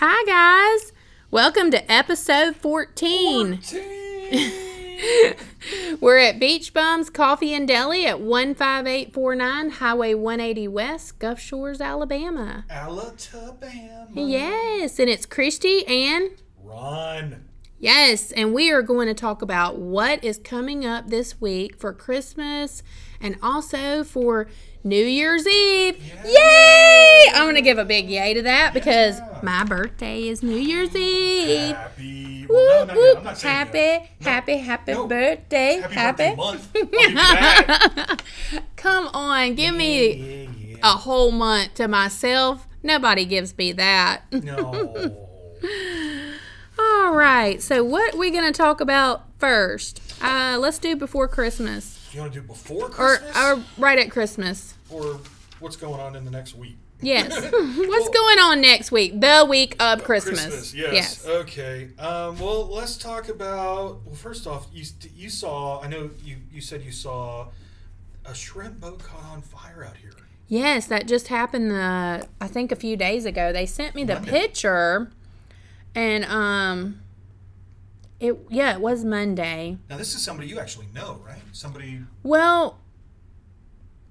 Hi, guys. Welcome to episode 14. We're at Beach Bums Coffee and Deli at 15849 Highway 180 West, Gulf Shores, Alabama. Alabama. Yes, and it's Christy and Ron. yes, and we are going to talk about what is coming up this week for Christmas and also for New Year's Eve. Yay! I'm going to give a big yay to that because Yeah. my birthday is New Year's Eve. Happy. Well, no, no, no. Happy. Happy, happy birthday. Happy, Happy. birthday month. I'll give you that. Come on, give me yeah, yeah. a whole month to myself. Nobody gives me that. No. All right, so what we going to talk about first? Uh, let's do before Christmas. You want to do before Or, Christmas? or right at Christmas. or what's going on in the next week? Yes. What's going on next week? The week of Christmas. Christmas, yes. Okay. Um, well, let's talk about. Well, first off, you you saw. I know you you said you saw a shrimp boat caught on fire out here. Yes, that just happened. Uh, I think a few days ago. They sent me the Monday. picture, and um, it yeah, it was Monday. Now, this is somebody you actually know, right? Somebody. Well,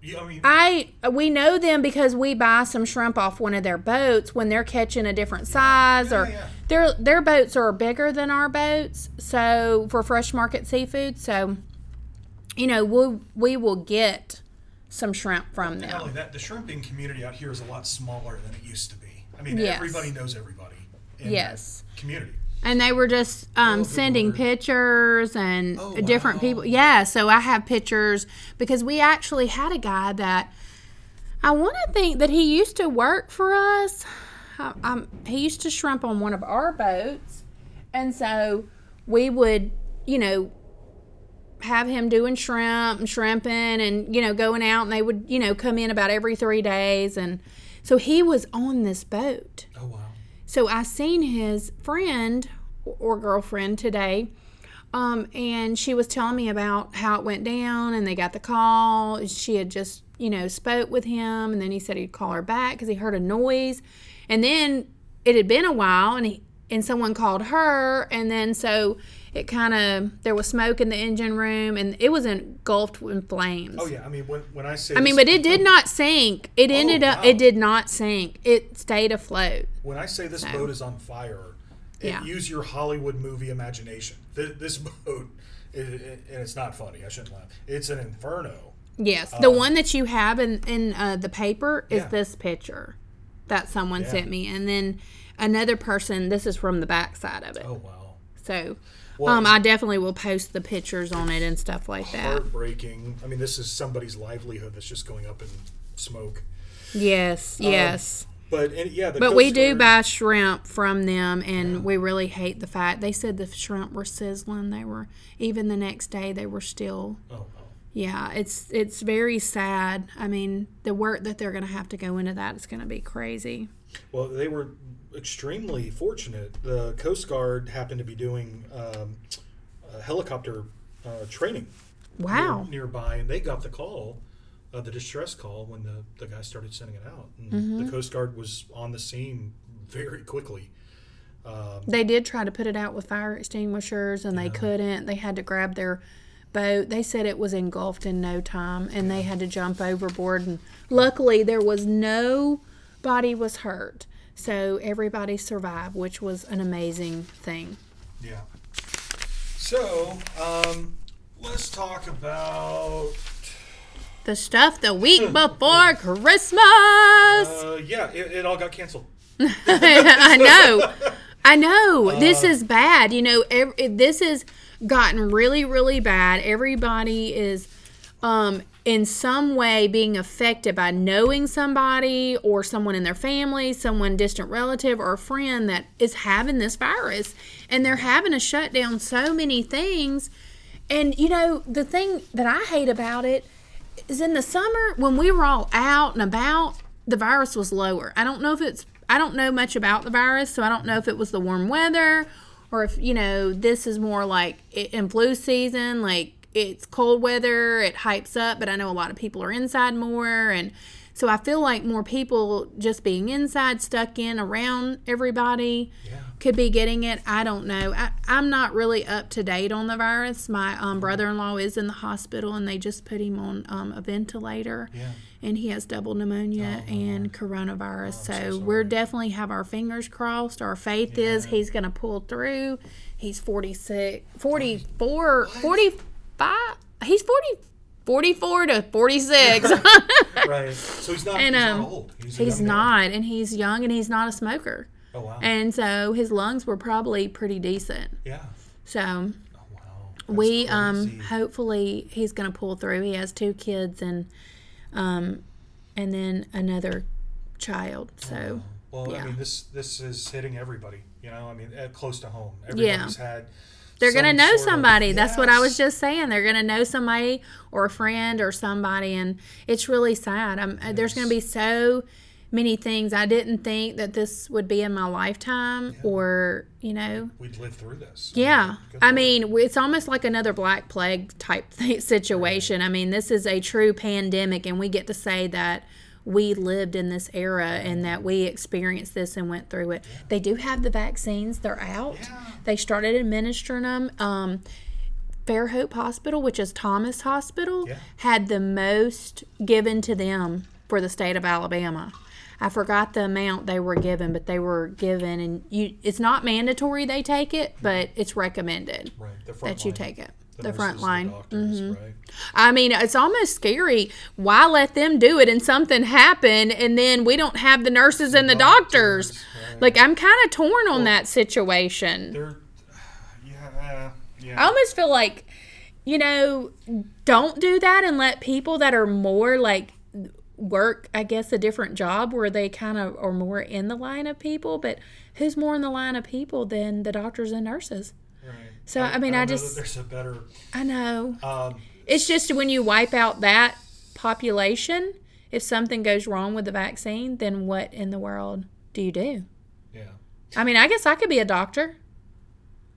You, I mean, I we know them because we buy some shrimp off one of their boats when they're catching a different size Yeah, or yeah. their their boats are bigger than our boats. So for fresh market seafood, so you know we we will get some shrimp from them. that, the shrimping community out here is a lot smaller than it used to be. I mean, Yes. everybody knows everybody. In Yes. community. And they were just um, Oh, sending Lord. pictures and Oh, different wow. people. Yeah, so I have pictures because we actually had a guy that I want to think that he used to work for us. I, um, he used to shrimp on one of our boats, and so we would, you know, have him doing shrimp and shrimping and you know going out, and they would, you know, come in about every three days, and so he was on this boat. Oh wow. So I seen his friend or girlfriend today, um, and she was telling me about how it went down, and they got the call. She had just, you know, spoke with him, and then he said he'd call her back because he heard a noise, and then it had been a while, and he and someone called her, and then so it kind of there was smoke in the engine room, and it was engulfed in flames. Oh yeah. I mean, when when I say I mean, but it did not sink. It ended up. wow. It did not sink. It stayed afloat. when I say this boat is on fire, Yeah. use your Hollywood movie imagination. This, this boat, i i and it's not funny. I shouldn't laugh. It's an inferno. Yes, the one that you have in in uh, the paper is Um, Yeah. this picture that someone Yeah. sent me, and then another person. This is from the back side of it. Oh wow. So, Well, um, I definitely will post the pictures on it and stuff like that. Heartbreaking. I mean, this is somebody's livelihood that's just going up in smoke. Yes, yes. But and, yeah, the but we do buy shrimp from them, and we really hate the fact they said the shrimp were sizzling. They were even the next day they were still. Oh, wow. Yeah, it's it's very sad. I mean, the work that they're going to have to go into that is going to be crazy. Well, they were extremely fortunate. The Coast Guard happened to be doing um, helicopter uh, training near- Wow. nearby, and they got the call, uh, the distress call, when the, the guy started sending it out. And Mm-hmm. The Coast Guard was on the scene very quickly. Um, They did try to put it out with fire extinguishers and they couldn't. They had to grab their boat. They said it was engulfed in no time and they had to jump overboard and luckily there was nobody was hurt. So everybody survived, which was an amazing thing. yeah. So, um, let's talk about. The stuff the week before Christmas. Uh, yeah, it, it all got canceled. I know. I know. this is bad. You know, ev- this has gotten really, really bad. Everybody is um, in some way being affected by knowing somebody or someone in their family, someone distant relative or a friend that is having this virus. And they're having to shut down so many things. And, you know, the thing that I hate about it is in the summer when we were all out and about, the virus was lower. I don't know if it's I don't know much about the virus, so I don't know if it was the warm weather or if you know this is more like in flu season, like it's cold weather, it hypes up, but I know a lot of people are inside more and so I feel like more people just being inside, stuck in around everybody Yeah. Could be getting it. I don't know. I, I'm not really up to date on the virus. My um, brother in law is in the hospital and they just put him on um, a ventilator. Yeah. And he has double pneumonia and coronavirus. so so we're definitely have our fingers crossed. Our faith is he's going to pull through. He's 46, 44, 45. He's 40, 44 to 46. Right. So he's not. and he's um, not old. He's, he's not. And he's young and he's not a smoker. Oh wow. And so his lungs were probably pretty decent. yeah. So Oh wow. We um hopefully he's gonna pull through. He has two kids and um and then another child. So Well, yeah. I mean, this this is hitting everybody. You know, I mean, close to home. Everybody's had. they're gonna know sort of- somebody. That's what I was just saying. They're gonna know somebody or a friend or somebody, and it's really sad. I'm, uh, there's gonna be so many things I didn't think that this would be in my lifetime, or you know, We'd live through this. Yeah. Good I Lord. mean, it's almost like another Black Plague type th- situation. I mean, this is a true pandemic, and we get to say that we lived in this era and that we experienced this and went through it. They do have the vaccines, they're out. Yeah. They started administering them. Um, Fairhope Hospital, which is Thomas Hospital, Yeah. had the most given to them for the state of Alabama. I forgot the amount they were given, but they were given, and you. It's not mandatory they take it, but it's recommended right. The that you take it. The, nurses, front line. Mm-hmm. Right? I mean, it's almost scary. Why let them do it and something happen, and then we don't have the nurses and the doctors? doctors, right. Like I'm kind of torn on that situation. Yeah, yeah. I almost feel like, you know, don't do that and let people that are more like work, I guess, a different job where they kind of are more in the line of people. But who's more in the line of people than the doctors and nurses? right. So, I mean, I don't know just- that there's a better. I know. Um, It's just when you wipe out that population, if something goes wrong with the vaccine, then what in the world do you do? yeah. I mean, I guess I could be a doctor.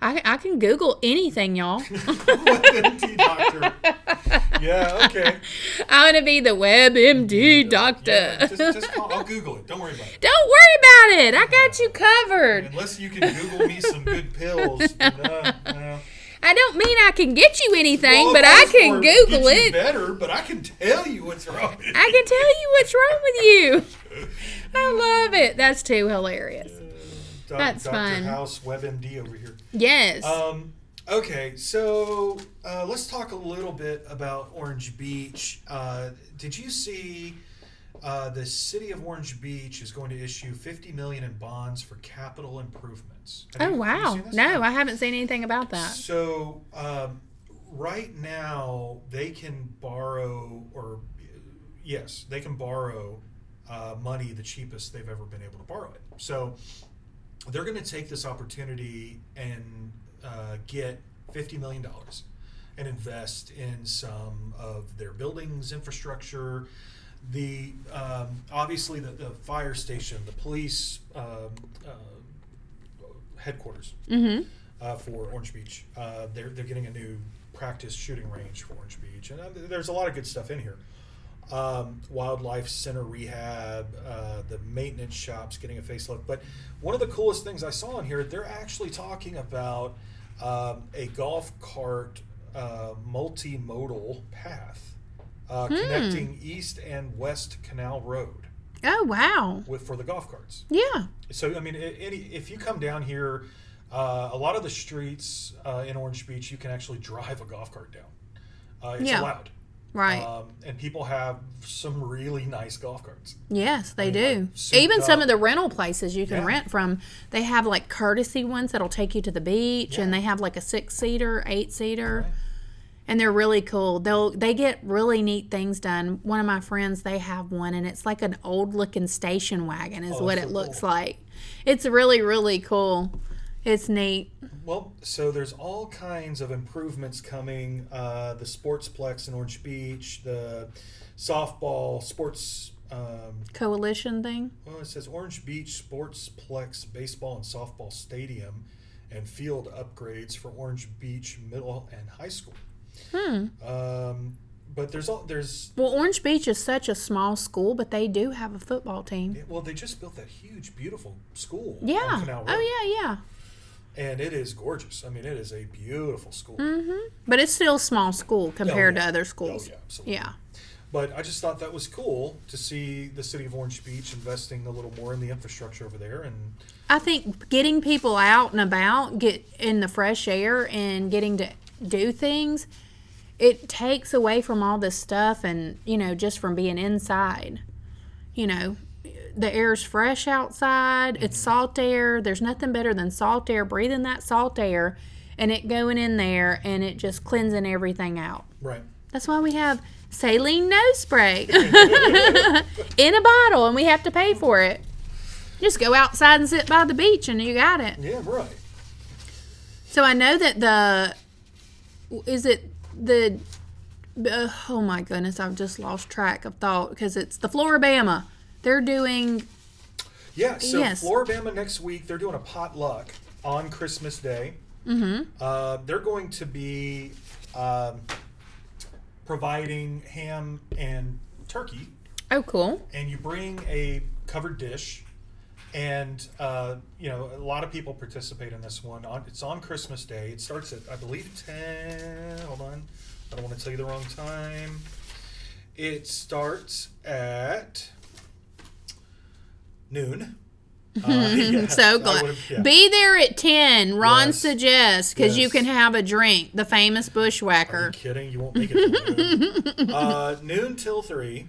I, I can Google anything, y'all. WebMD doctor. Yeah. Okay. I'm gonna be the WebMD doctor. Yeah, just, just call, I'll Google it. Don't worry about it. Don't worry about it. I got you covered. Unless you can Google me some good pills. No, no. Uh, I don't mean I can get you anything, Well, but I can Google it. Better, but I can tell you what's wrong. I can tell you what's wrong with you. I love it. That's too hilarious. Doc- That's Dr. fun. House WebMD over here. Yes. Um, okay, so uh, let's talk a little bit about Orange Beach. Uh, did you see uh, the city of Orange Beach is going to issue 50 million in bonds for capital improvements? Have oh you- wow. No, I haven't seen anything about that. So um, right now they can borrow, or yes, they can borrow uh, money the cheapest they've ever been able to borrow it. So they're going to take this opportunity and uh, get fifty million dollars and invest in some of their buildings, infrastructure. The um, obviously the, the fire station, the police um, uh, headquarters Mm-hmm. uh, for Orange Beach. Uh, they're, they're getting a new practice shooting range for Orange Beach. And uh, there's a lot of good stuff in here. Um, wildlife center rehab, uh, the maintenance shops getting a facelift. But one of the coolest things I saw in here, they're actually talking about um, a golf cart uh, multimodal path uh, connecting East and West Canal Road Oh wow. with for the golf carts. Yeah. So I mean, any if you come down here, uh, a lot of the streets uh, in Orange Beach, you can actually drive a golf cart down. Uh, it's Yeah. allowed, Right. um, and people have some really nice golf carts. Yes, they mean, do. like, Even some of the rental places you can Yeah. rent from, they have like courtesy ones that'll take you to the beach, and they have like a six seater, eight seater, Right. and they're really cool. They'll they get really neat things done. One of my friends, they have one, and it's like an old looking station wagon, is Oh, what that's it looks cool. like. It's really really cool. It's neat. Well, so there's all kinds of improvements coming. Uh, the Sportsplex in Orange Beach, the softball sports. Um, Coalition thing. well, it says Orange Beach Sportsplex baseball and softball stadium and field upgrades for Orange Beach Middle and High School. Hmm. Um, but there's all there's Well, Orange Beach is such a small school, but they do have a football team. yeah, well they just built that huge beautiful school. Yeah. Oh yeah, yeah. And it is gorgeous. I mean, it is a beautiful school. Mm-hmm. But it's still a small school compared yeah. to other Oh schools. yeah, absolutely. Yeah. But I just thought that was cool to see the city of Orange Beach investing a little more in the infrastructure over there. And I think getting people out and about, get in the fresh air and getting to do things, it takes away from all this stuff and, you know, just from being inside. You know, the air's fresh outside, it's salt air. There's nothing better than salt air, breathing that salt air and it going in there and it just cleansing everything out. right, That's why we have saline nose spray in a bottle and we have to pay for it. Just go outside and sit by the beach and you got it. yeah, right. So I know that the is it the uh, oh my goodness, I've just lost track of thought because it's the Flora-Bama. They're doing Yeah, so Yes. Flora-Bama next week they're doing a potluck on Christmas Day. Mm-hmm. Uh, they're going to be um, providing ham and turkey, oh cool. and you bring a covered dish. And uh, you know, a lot of people participate in this one. On, it's on Christmas Day. It starts at, I believe, ten. Hold on, I don't want to tell you the wrong time. It starts at noon. Uh, yeah, so glad. yeah. Be there at 10, Ron Yes. suggests, because you can have a drink, the famous bushwhacker. Are you kidding? You won't make it noon. uh, noon till three.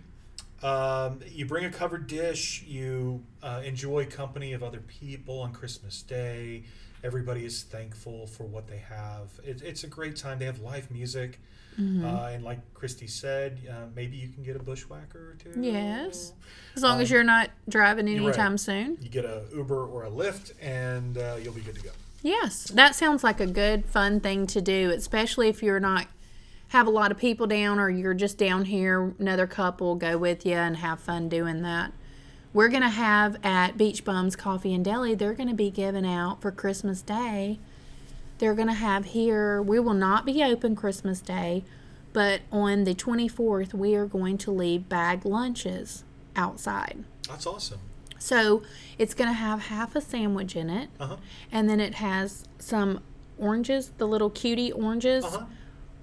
Um, you bring a covered dish. You uh, enjoy company of other people on Christmas Day. Everybody is thankful for what they have. It, it's a great time. They have live music. Mm-hmm. Uh, and like Christy said, uh, maybe you can get a bushwhacker or two. Yes. As long as Um, you're not driving you're right. anytime soon. You get a Uber or a Lyft, and uh, you'll be good to go. Yes, that sounds like a good, fun thing to do, especially if you're not have a lot of people down or you're just down here. Another couple go with you and have fun doing that. We're gonna have at Beach Bums Coffee and Deli. They're gonna be giving out for Christmas Day. They're gonna have here. We will not be open Christmas Day, but on the 24th we are going to leave bag lunches outside. That's awesome. So it's gonna have half a sandwich in it Uh huh. and then it has some oranges, the little cutie oranges, Uh huh.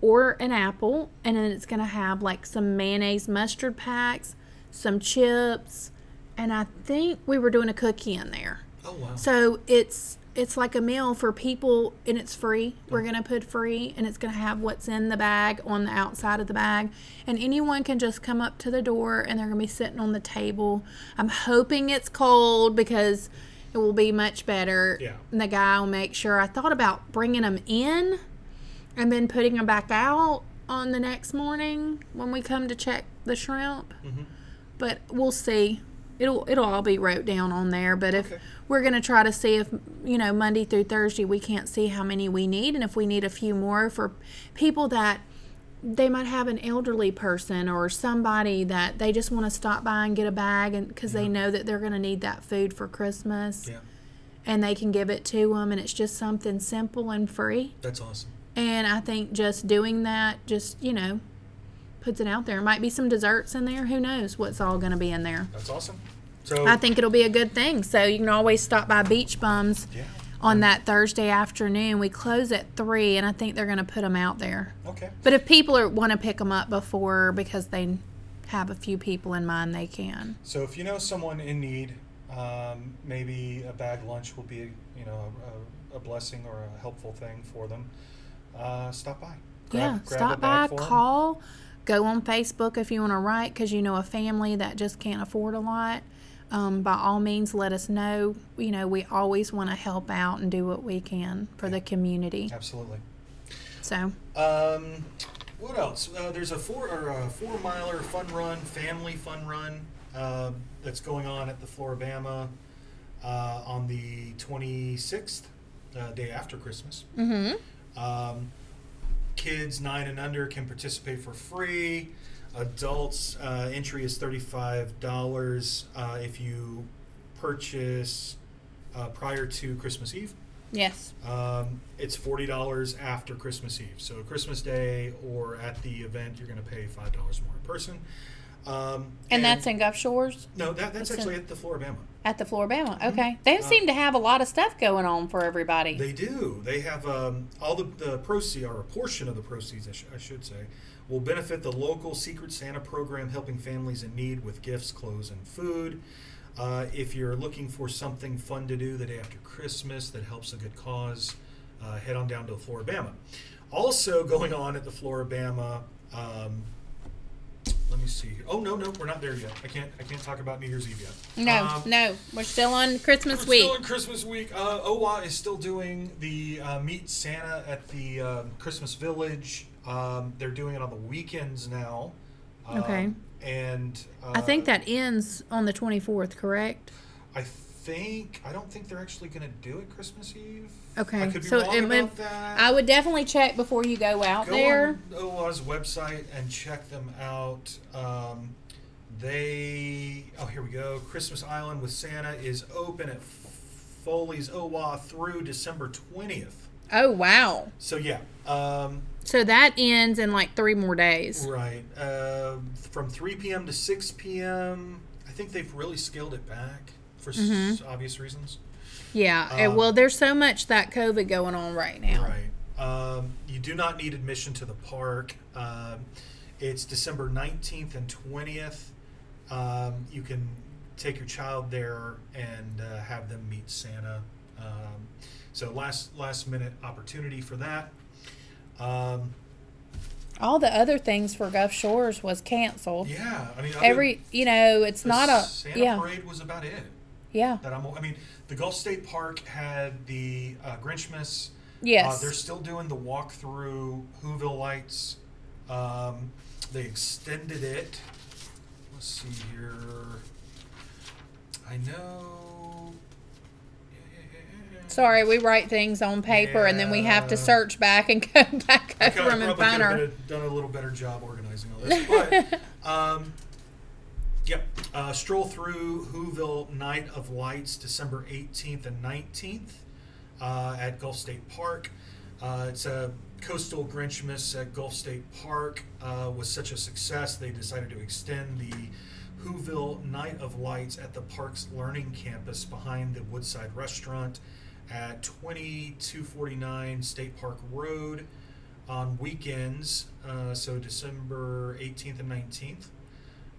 or an apple, and then it's gonna have like some mayonnaise mustard packs, some chips, and I think we were doing a cookie in there. Oh wow. So it's it's like a meal for people, and it's free. We're gonna put free, and it's gonna have what's in the bag on the outside of the bag, and anyone can just come up to the door, and they're gonna be sitting on the table. I'm hoping it's cold because it will be much better. Yeah. And the guy will make sure. I thought about bringing them in, and then putting them back out on the next morning when we come to check the shrimp. Mhm. But we'll see. It'll it'll all be wrote down on there. But if Okay. we're gonna try to see if you know Monday through Thursday we can't see how many we need, and if we need a few more for people that they might have an elderly person or somebody that they just want to stop by and get a bag and because they know that they're going to need that food for Christmas Yeah, and they can give it to them and it's just something simple and free. that's awesome. And I think just doing that just, you know, puts it out there. Might be some desserts in there. Who knows what's all going to be in there. That's awesome. So I think it'll be a good thing. So you can always stop by Beach Bums yeah. on that Thursday afternoon. We close at 3 and I think they're going to put them out there. Okay. But if people want to pick them up before because they have a few people in mind, they can. So if you know someone in need, um, maybe a bag lunch will be, you know, a, a blessing or a helpful thing for them. Uh, stop by. yeah, Grab- grab stop by, bag for 'em. call, go on Facebook if you want to write because you know a family that just can't afford a lot. Um, by all means, let us know. You know, we always want to help out and do what we can for the community. Absolutely. So, Um, what else? Uh, there's a four or a four miler fun run, family fun run uh, that's going on at the Flora-Bama uh, on the 26th uh, day after Christmas. Mm-hmm. Um, kids nine and under can participate for free. Adults uh, entry is thirty-five dollars uh, if you purchase uh, prior to Christmas Eve. Yes. Um, it's forty dollars after Christmas Eve. So Christmas Day or at the event, you're going to pay five dollars more per person. Um, And, that's in Gulf Shores no, that, that's in- actually at the Flora-Bama. at the Flora-Bama. Okay. They Uh, seem to have a lot of stuff going on for everybody. They do. They have um, all the, the proceeds, or a portion of the proceeds, I, sh- I should say, will benefit the local Secret Santa program, helping families in need with gifts, clothes, and food. Uh, if you're looking for something fun to do the day after Christmas that helps a good cause, uh, head on down to Flora-Bama. Also going on at the Flora-Bama. Um, let me see. Oh no, no, we're not there yet. I can't. I can't talk about New Year's Eve yet. no, Um, no. We're still on Christmas we're week. still in Christmas week. Uh, OWA is still doing the uh, Meet Santa at the um, Christmas Village. Um, they're doing it on the weekends now. Um, Okay. And uh, I think that ends on the 24th, correct? I think I don't think they're actually going to do it Christmas Eve. Okay, I could be so wrong it- about that. I would definitely check before you go out Go there. on OWA's website and check them out. Um, they oh here we go. Christmas Island with Santa is open at Foley's OWA through December twentieth. Oh, wow. So yeah, um, So that ends in like three more days. right. Uh, from three p.m. to six p.m. I think they've really scaled it back for s- obvious reasons. Yeah. Um, well, there's so much that COVID going on right now. Right. Um, you do not need admission to the park. Um, it's December 19th and 20th. Um, you can take your child there and uh, have them meet Santa. Um, so last last minute opportunity for that. Um, All the other things for Gulf Shores was canceled. yeah, I mean Every, you know, it's not a Santa yeah, parade was about it. yeah, That I'm. I mean, the Gulf State Park had the uh, Grinchmas. yes. Uh, they're still doing the walk through Whoville lights. Um, they extended it. Let's see here. I know. Sorry, we write things on paper and then we have to search back and go back over them and find could our. have done a little better job organizing all this. But, um, yep. Uh, stroll through Whoville Night of Lights, December 18th and 19th uh, at Gulf State Park. Uh, it's a coastal Grinchmas at Gulf State Park uh, was such a success, they decided to extend the Whoville Night of Lights at the park's learning campus behind the Woodside Restaurant at 2249 State Park Road on weekends, uh, so December 18th and 19th.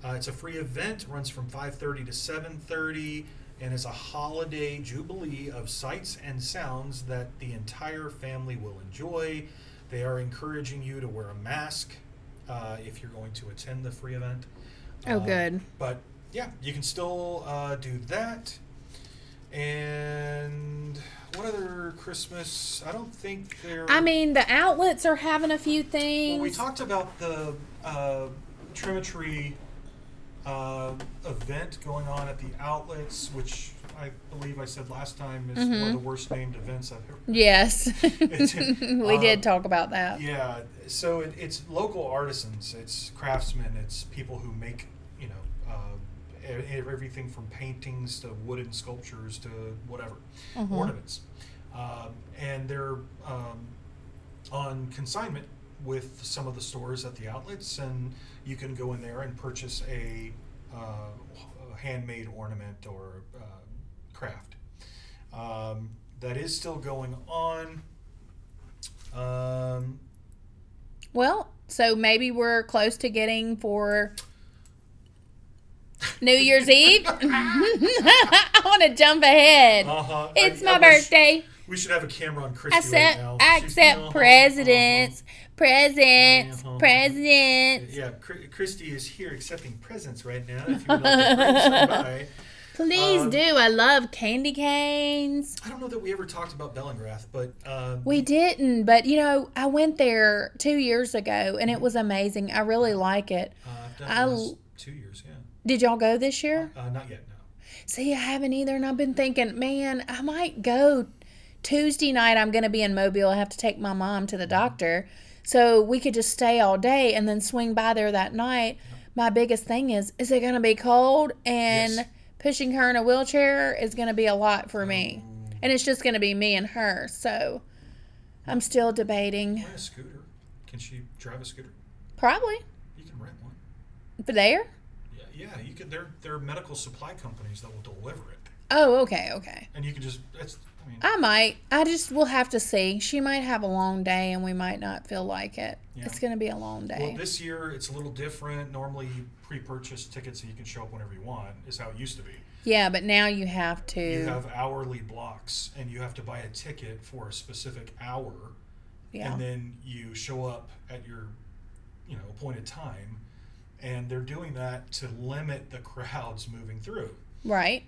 Uh, it's a free event, runs from 5:30 to 7:30, and is a holiday jubilee of sights and sounds that the entire family will enjoy. They are encouraging you to wear a mask uh, if you're going to attend the free event. Oh, Um, good. But yeah, you can still uh, do that. And what other Christmas? I don't think there. I mean, the outlets are having a few things. Well, we talked about the uh, Trimetry uh, event going on at the outlets, which I believe I said last time is one Mm-hmm. of the worst named events I've ever. Yes, we uh, did talk about that. Yeah, so it, it's local artisans, it's craftsmen, it's people who make, you know, uh, everything from paintings to wooden sculptures to whatever, Mhm. ornaments. Um, and they're um, on consignment with some of the stores at the outlets, and you can go in there and purchase a, uh, handmade ornament or uh, craft. Um, that is still going on. Um, Well, so maybe we're close to getting for New Year's Eve. I want to jump ahead. uh-huh. It's I- my I birthday. We should have a camera on Christy I accept, right now. I She's- accept uh-huh, presidents, presidents, Yeah, uh-huh. Yeah, Christy is here accepting presents right now. If you would like to bring some by. Please Um, do. I love candy canes. I don't know that we ever talked about Bellingrath, but uh, We didn't, but you know, I went there two years ago and it was amazing. I really like it. uh, I've done I l- two years. Yeah, Did y'all go this year? uh, not yet. No. See, I haven't either, and I've been thinking, man, I might go Tuesday night I'm going to be in Mobile. I have to take my mom to the doctor. So we could just stay all day and then swing by there that night. My biggest thing is is it going to be cold and Yes. pushing her in a wheelchair is going to be a lot for me. And it's just going to be me and her. So I'm still debating. A scooter. Can she drive a scooter? Probably. You can rent one. But there? Yeah, yeah. You can. There, there are medical supply companies that will deliver it, Oh, okay, okay. and you can just. That's. I mean, I might. I just will have to see. She might have a long day and we might not feel like it. Yeah. It's going to be a long day. well, this year it's a little different. Normally, you pre-purchase tickets and you can show up whenever you want. Is how it used to be. yeah, but now you have to. You have hourly blocks, and you have to buy a ticket for a specific hour, yeah. and then you show up at your, you know, appointed time, and they're doing that to limit the crowds moving through. right.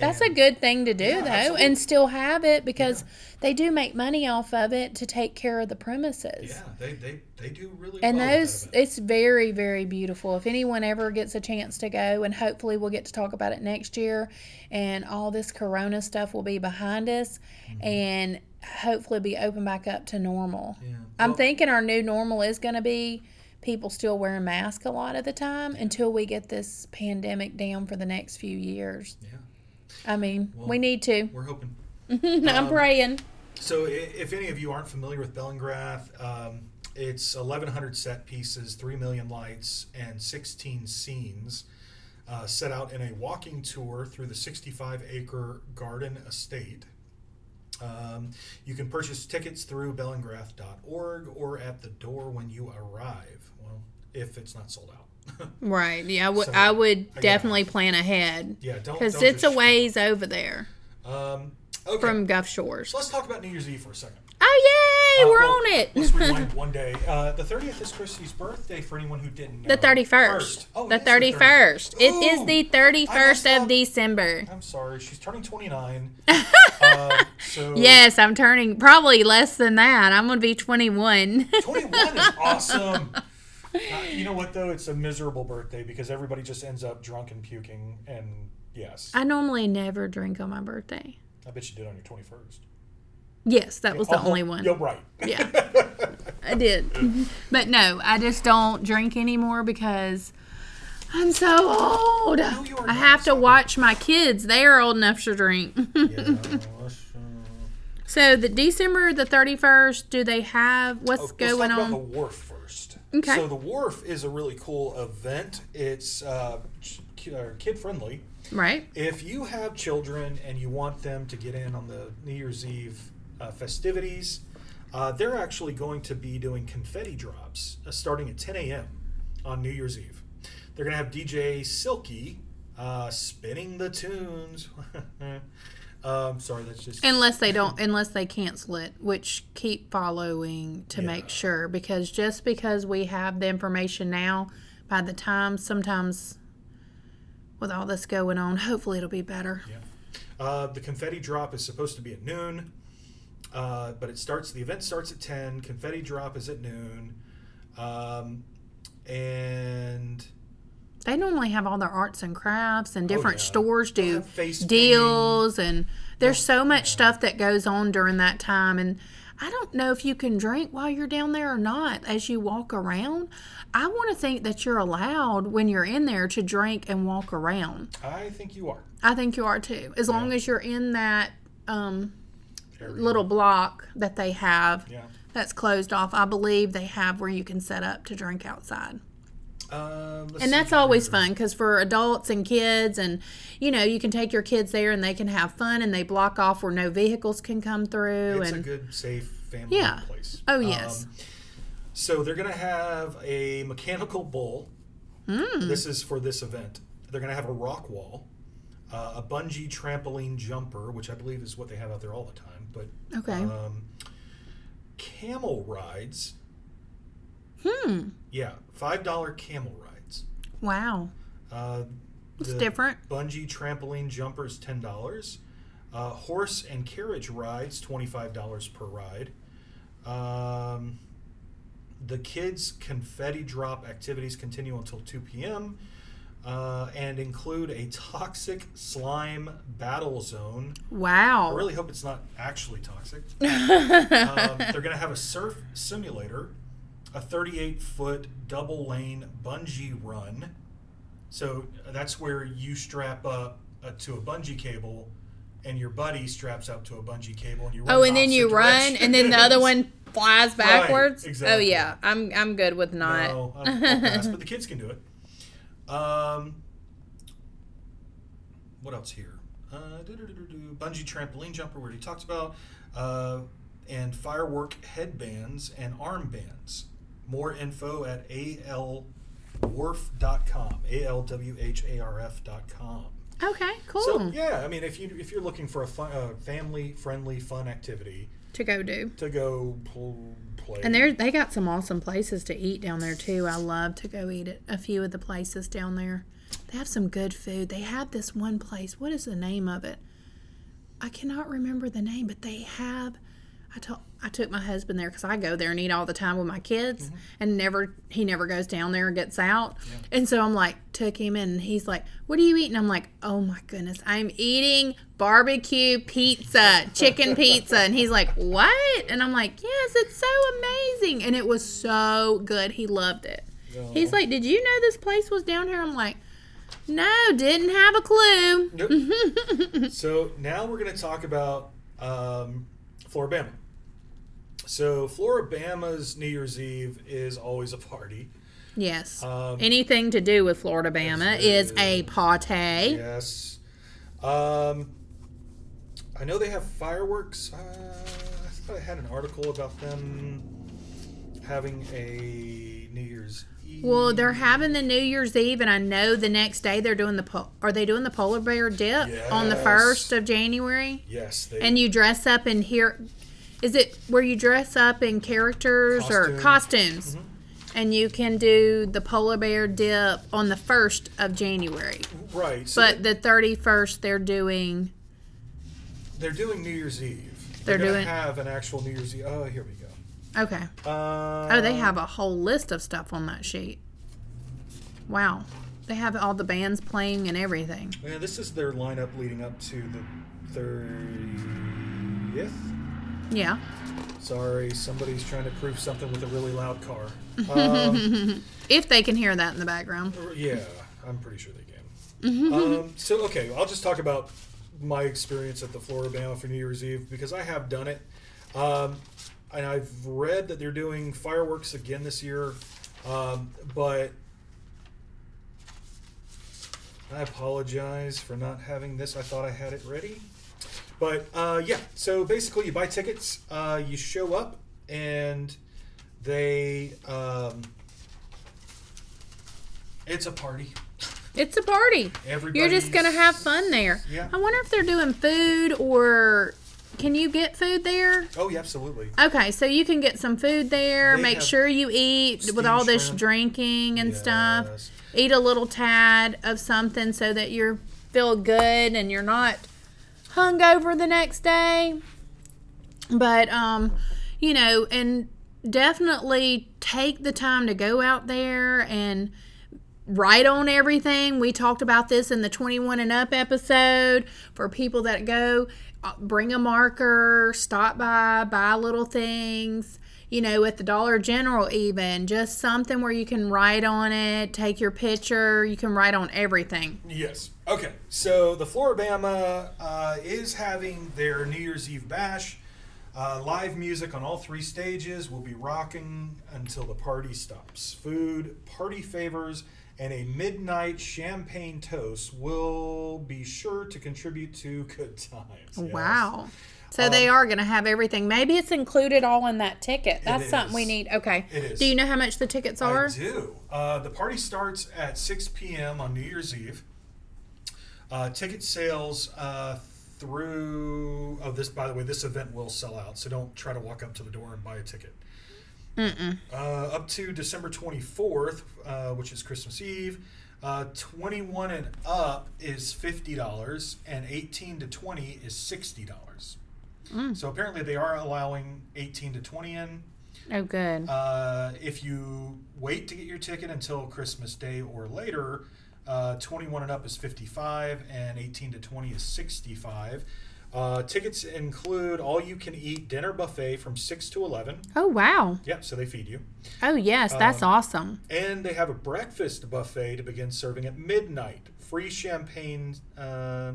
That's a good thing to do, Yeah, though, absolutely. and still have it because they do make money off of it to take care of the premises. Yeah, they they, they do really And well those, event. it's very, very beautiful. If anyone ever gets a chance to go, and hopefully we'll get to talk about it next year, and all this corona stuff will be behind us, Mm-hmm. and hopefully be open back up to normal. Yeah. I'm Well, thinking our new normal is going to be people still wearing masks a lot of the time until we get this pandemic down for the next few years. Yeah, I mean, Well, we need to. we're hoping. I'm um, praying. So, if any of you aren't familiar with Bellingrath, um, it's 1,100 set pieces, 3 million lights, and 16 scenes uh, set out in a walking tour through the 65 acre garden estate. Um, you can purchase tickets through bellingrath.org or at the door when you arrive. Well, if it's not sold out. Right. Yeah, I would. So, I would yeah. definitely plan ahead yeah, don't. because it's a ways over there Um, okay. from Gulf Shores. so let's talk about New Year's Eve for a second. Oh yay! Uh, We're well, on it. let's rewind one day. Uh, the 30th is Christy's birthday for anyone who didn't know. The thirty first. Oh, the thirty first. It is the thirty first of. December. I'm sorry. She's turning 29. uh, so Yes, I'm turning probably less than that. I'm gonna be twenty one. 21 is awesome. Uh, you know what though? It's a miserable birthday because everybody just ends up drunk and puking. And yes, I normally never drink on my birthday. I bet you did on your 21st. Yes, that was the Oh, only one. You're right. Yeah. I did. But no, I just don't drink anymore because I'm so old. No, I have to watch my kids. They are old enough to drink. yeah, so the December the 31st, do they have what's Oh, going on? the wharf first. Okay. So the wharf is a really cool event. It's uh, kid friendly. right? If you have children and you want them to get in on the New Year's Eve uh, festivities, uh, they're actually going to be doing confetti drops uh, starting at 10 a.m. on New Year's Eve. They're going to have DJ Silky uh, spinning the tunes. um, sorry, that's just. Unless they don't, unless they cancel it, which keep following to Yeah. make sure. Because just because we have the information now, by the time sometimes with all this going on, hopefully it'll be better. Yeah. Uh, the confetti drop is supposed to be at noon, uh, but it starts. The event starts at ten. Confetti drop is at noon, um, and They normally have all their arts and crafts, and different Oh, yeah. stores do deals, and there's so much stuff that goes on during that time. And I don't know if you can drink while you're down there or not as you walk around. I want to think that you're allowed when you're in there to drink and walk around. I think you are. I think you are too, as long as you're in that um, little block that they have Yeah. that's closed off. I believe they have where you can set up to drink outside. Um, And that's always fun because for adults and kids, and you know, you can take your kids there and they can have fun and they block off where no vehicles can come through. It's a good, safe family Yeah. place. Oh, yes. Um, so they're going to have a mechanical bull. Hmm. This is for this event. They're going to have a rock wall, uh, a bungee trampoline jumper, which I believe is what they have out there all the time. But Okay. um, camel rides. Hmm. Yeah, five dollar camel rides. Wow. Uh, It's different. Bungee trampoline jumpers ten dollars. Uh, horse and carriage rides twenty five dollars per ride. Um, the kids confetti drop activities continue until two p.m. uh, and include a toxic slime battle zone. Wow. I really hope it's not actually toxic. um, they're going to have a surf simulator, a 38 foot double lane bungee run. So that's where you strap up uh, to a bungee cable, and your buddy straps up to a bungee cable, and you run Oh, and then you run, and then the other one flies backwards. exactly. Oh yeah, I'm I'm good with not. No, I'm, I'll pass, but the kids can do it. Um, what else here? Uh, bungee trampoline jumper, we already talked about, uh, and firework headbands and armbands. More info at alwharf.com. A L W H A R F.com. Okay, cool So yeah, I mean, if you if you're looking for a fun, uh, family friendly fun activity to go do. to go pl- play, And they they got some awesome places to eat down there too. I love to go eat at a few of the places down there. They have some good food. They have this one place. What is the name of it? I cannot remember the name, but they have. I told I took my husband there because I go there and eat all the time with my kids, Mm-hmm. and never he never goes down there and gets out. And so I'm like, took him in, and he's like, "What are you eating?" I'm like, "Oh my goodness, I'm eating barbecue pizza, chicken pizza," and he's like, "What?" And I'm like, "Yes, it's so amazing," and it was so good. He loved it. He's Oh. like, "Did you know this place was down here?" I'm like, "No, didn't have a clue." Nope. so now we're going to talk about um, Flora-Bama. So Flora-Bama's New Year's Eve is always a party. Yes. Um, Anything to do with Florida Bama Yes, is a party. Yes. Um, I know they have fireworks. Uh, I thought I had an article about them having a New Year's Eve. Well, they're having the New Year's Eve, and I know the next day they're doing the po- are they doing the polar bear dip on the first of January? Yes, they. And you dress up in here. Is it where you dress up in characters or Costume. costumes? And you can do the polar bear dip on the first of January, right. So but the thirty first they're doing. they're doing New Year's Eve. They're gonna doing- have an actual New Year's Eve. Oh, here we go. Okay. Uh, Oh, they have a whole list of stuff on that sheet. Wow. They have all the bands playing and everything. Yeah, this is their lineup leading up to the 30th. Yeah. Sorry, somebody's trying to prove something with a really loud car. Um, If they can hear that in the background. yeah, I'm pretty sure they can. Um, so, okay, I'll just talk about my experience at the Florida Flora-Bama for New Year's Eve because I have done it. Um, and I've read that they're doing fireworks again this year. Um, but I apologize for not having this. I thought I had it ready. But uh, yeah, so basically, you buy tickets, uh, you show up, and they. Um, it's a party. It's a party. You're just going to have fun there. Yeah. I wonder if they're doing food or can you get food there? Oh, yeah, absolutely. Okay, so you can get some food there. They make sure you eat with all this shrimp. drinking and stuff. Eat a little tad of something so that you feel good and you're not hungover the next day. But um, you know, and definitely take the time to go out there and write on everything. We talked about this in the 21 and up episode for people that go uh, bring a marker, stop by, buy little things. You know, at the Dollar General, even just something where you can write on it, take your picture, you can write on everything. Yes. Okay. So the Flora-Bama uh, is having their New Year's Eve bash. Uh, live music on all three stages will be rocking until the party stops. Food, party favors, and a midnight champagne toast will be sure to contribute to good times. Yes. Wow. So they are going to have everything. Maybe it's included all in that ticket. That's something we need. Okay. It is. Do you know how much the tickets are? I do. Uh, the party starts at 6 p.m. on New Year's Eve. Uh, ticket sales uh, through. Oh, this by the way, this event will sell out, so don't try to walk up to the door and buy a ticket. Uh, up to December 24th, uh, which is Christmas Eve. Uh, 21 and up is $50, and 18 to 20 is $60. So apparently they are allowing 18 to 20 in. Oh, good. Uh, if you wait to get your ticket until Christmas Day or later, Uh, 21 and up is 55, and 18 to 20 is 65. Uh, tickets include all you can eat dinner buffet from 6 to 11. Oh, wow. Yep, so they feed you. Oh, yes. That's Um, awesome. And they have a breakfast buffet to begin serving at midnight. Free champagne, uh,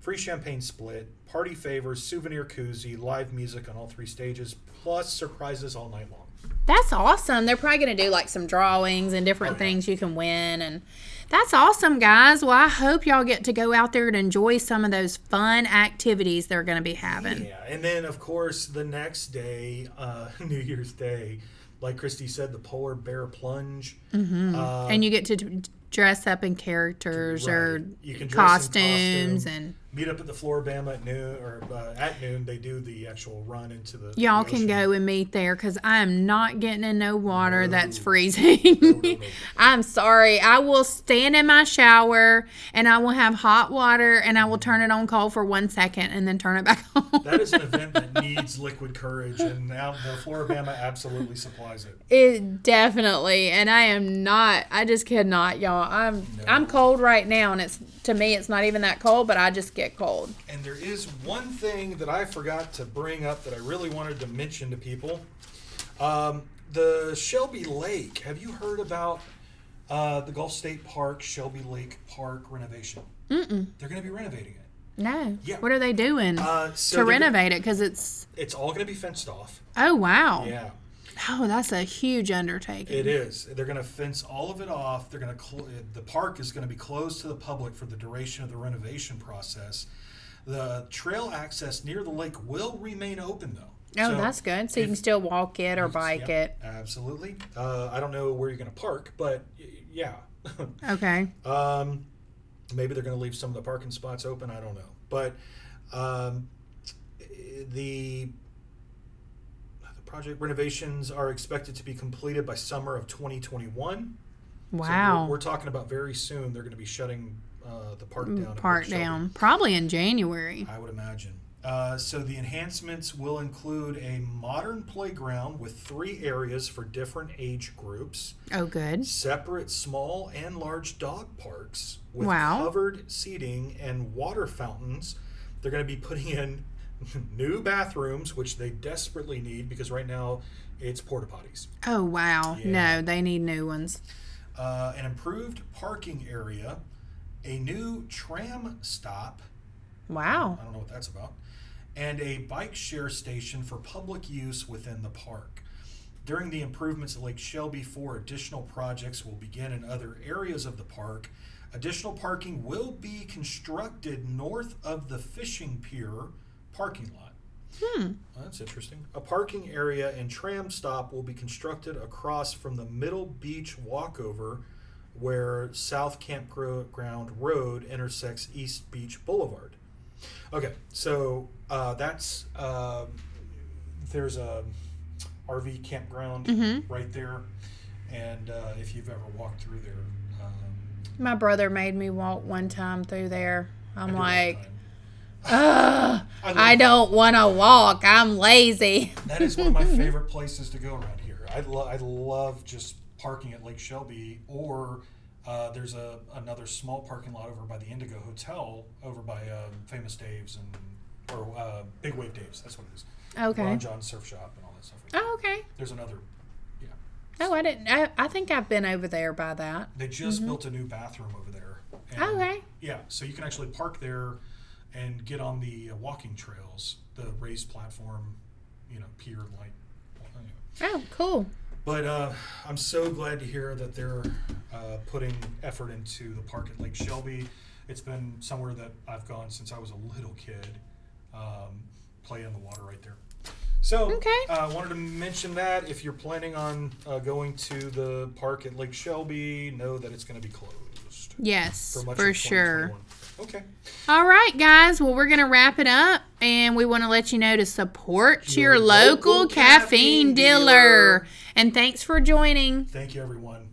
free champagne split, party favors, souvenir koozie, live music on all three stages, plus surprises all night long. That's awesome. They're probably going to do like some drawings and different Oh, yeah. things you can win. And that's awesome, guys. Well, I hope y'all get to go out there and enjoy some of those fun activities they're going to be having. Yeah, and then of course the next day, uh, New Year's Day, like Christy said, the polar bear plunge. Mm-hmm. Uh, and you get to dress up in characters or Right. You can costumes costume. and meet up at the Flora-Bama at noon, or uh, at noon they do the actual run into the. y'all the can go and meet there because i am not getting in no water that's freezing No, no, no. i'm sorry i will stand in my shower and i will have hot water and i will turn it on cold for one second and then turn it back on That is an event that needs liquid courage, and now the Flora-Bama absolutely supplies it. It definitely, and I am not. I just cannot, y'all. I'm I'm cold right now, and it's to me it's not even that cold, but I just get cold. And there is one thing that I forgot to bring up that I really wanted to mention to people. Um, the Shelby Lake. Have you heard about uh, the Gulf State Park Shelby Lake Park renovation? Mm-mm. They're going to be renovating it. No. Yeah. What are they doing Uh, so to renovate it? Because it's It's all going to be fenced off. oh wow, Yeah, oh that's a huge undertaking. it is. They're going to fence all of it off. They're going to cl- the park is going to be closed to the public for the duration of the renovation process. The trail access near the lake will remain open though. Oh, So that's good. So you can still walk it or bike Yep, it. Absolutely. Uh, I don't know where you're going to park, but y- yeah. Okay. um, maybe they're going to leave some of the parking spots open. I don't know. But um, the project renovations are expected to be completed by summer of 2021. So we're- Wow. we're, talking about very soon. They're going to be shutting uh, the park down. Park down. Probably in January. I would imagine. Uh, so the enhancements will include a modern playground with three areas for different age groups, Oh, good. separate small and large dog parks with Wow. covered seating and water fountains. They're going to be putting in new bathrooms, which they desperately need because right now it's porta potties. Oh wow. Yeah. No, they need new ones. Uh, an improved parking area, a new tram stop. Wow. I don't know what that's about. And a bike share station for public use within the park. During the improvements at Lake Shelby, four additional projects will begin in other areas of the park. Additional parking will be constructed north of the fishing pier parking lot. Hmm. Well, that's interesting. A parking area and tram stop will be constructed across from the Middle Beach walkover where South Campground Road intersects East Beach Boulevard. Okay, so uh, that's um there's a RV campground Mhm. right there, and uh, if you've ever walked through there, um, My brother made me walk one time through there. I'm do it all the like. Ugh, I love I don't want to walk. I'm lazy. That is one of my favorite places to go around here. I, lo- I love just parking at Lake Shelby, or uh, there's a another small parking lot over by the Indigo Hotel, over by um, Famous Dave's and or uh, Big Wave Dave's. That's what it is. Okay. Ron Jon Surf Shop and all that stuff. Like that. Oh, okay. There's another. Yeah, Oh, I didn't. I, I think I've been over there by that. they just built a new bathroom over there. and- Mm-hmm. Okay. Yeah, so you can actually park there and get on the uh, walking trails, the raised platform, you know, pier like. Anyway. Oh, cool. But uh, I'm so glad to hear that they're uh, putting effort into the park at Lake Shelby. It's been somewhere that I've gone since I was a little kid, um, play in the water right there. So, Okay. I uh, wanted to mention that if you're planning on uh, going to the park at Lake Shelby, know that it's going to be closed Yes, for much for sure. 2021. Okay. All right, guys. Well, we're going to wrap it up, and we want to let you know to support your, Your local, local caffeine, caffeine dealer. dealer. And thanks for joining. Thank you, everyone.